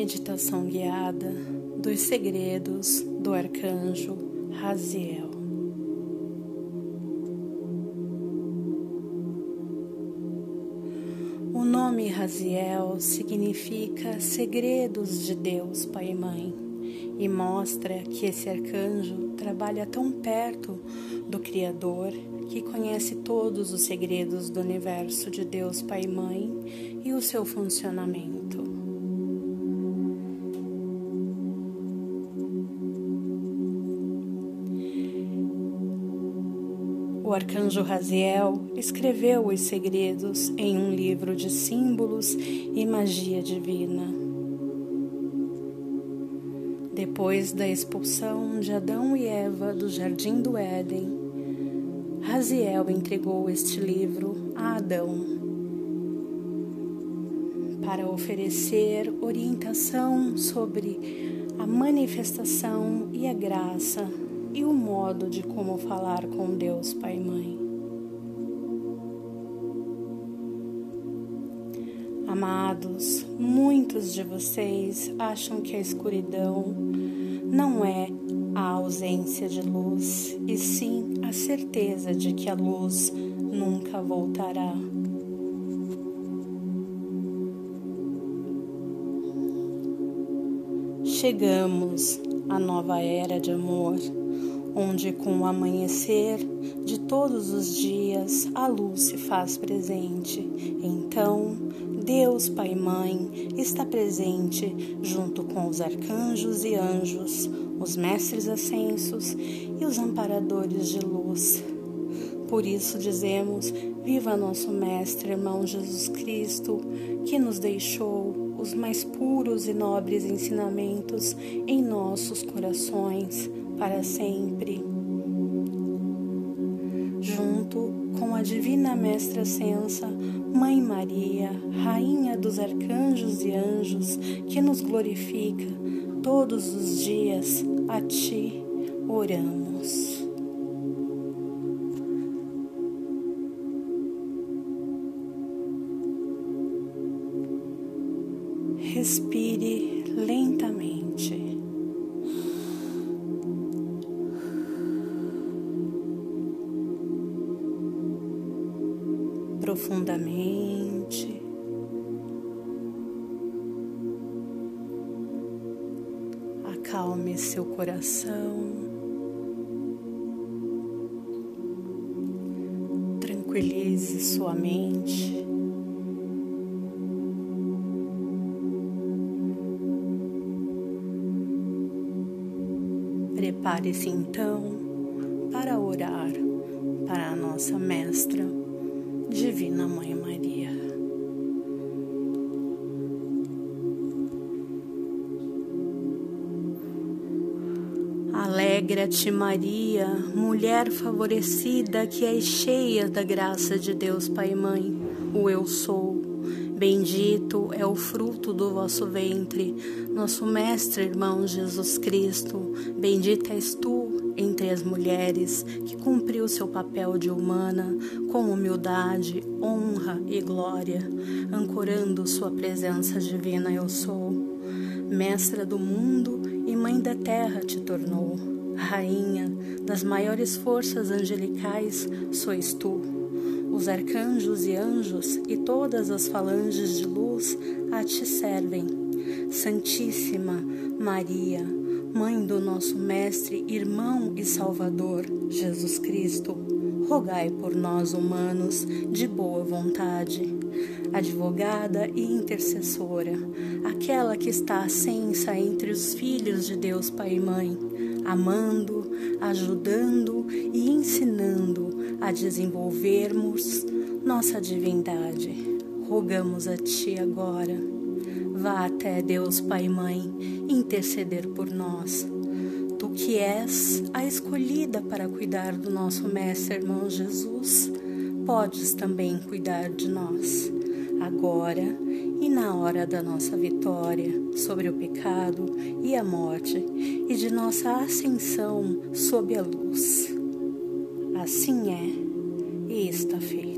Meditação guiada dos segredos do arcanjo Raziel. O nome Raziel significa segredos de Deus, Pai e Mãe, e mostra que esse arcanjo trabalha tão perto do Criador que conhece todos os segredos do universo de Deus Pai e Mãe e o seu funcionamento. O arcanjo Raziel escreveu os segredos em um livro de símbolos e magia divina. Depois da expulsão de Adão e Eva do jardim do Éden, Raziel entregou este livro a Adão para oferecer orientação sobre a manifestação e a graça e o modo de como falar com Deus Pai e Mãe. Amados, muitos de vocês acham que a escuridão não é a ausência de luz, e sim a certeza de que a luz nunca voltará. Chegamos à nova era de amor, onde com o amanhecer de todos os dias a luz se faz presente. Então, Deus Pai e Mãe está presente junto com os arcanjos e anjos, os mestres ascensos e os amparadores de luz. Por isso dizemos: Viva nosso Mestre, irmão Jesus Cristo, que nos deixou os mais puros e nobres ensinamentos em nossos corações para sempre. Junto com a Divina Mestra Sensa, Mãe Maria, Rainha dos Arcanjos e Anjos, que nos glorifica todos os dias, a Ti oramos. Respire lentamente. Profundamente. Acalme seu coração. Tranquilize sua mente. Prepare-se então para orar para a nossa Mestra, Divina Mãe Maria. Alegra-te, Maria, mulher favorecida, que és cheia da graça de Deus Pai e Mãe, o Eu Sou. Bendito é o fruto do vosso ventre, nosso Mestre irmão Jesus Cristo. Bendita és tu entre as mulheres, que cumpriu seu papel de humana com humildade, honra e glória, ancorando sua presença divina eu sou. Mestra do mundo e mãe da terra te tornou. Rainha das maiores forças angelicais sois tu os arcanjos e anjos e todas as falanges de luz a te servem. Santíssima Maria, Mãe do nosso Mestre, Irmão e Salvador, Jesus Cristo, rogai por nós humanos de boa vontade. Advogada e intercessora, aquela que está ascensa entre os filhos de Deus Pai e Mãe, amando, ajudando e ensinando desenvolvermos nossa divindade. Rogamos a Ti agora. Vá até Deus Pai e Mãe interceder por nós. Tu que és a escolhida para cuidar do nosso Mestre irmão Jesus, podes também cuidar de nós, agora e na hora da nossa vitória sobre o pecado e a morte e de nossa ascensão sob a luz. Assim é e está feito.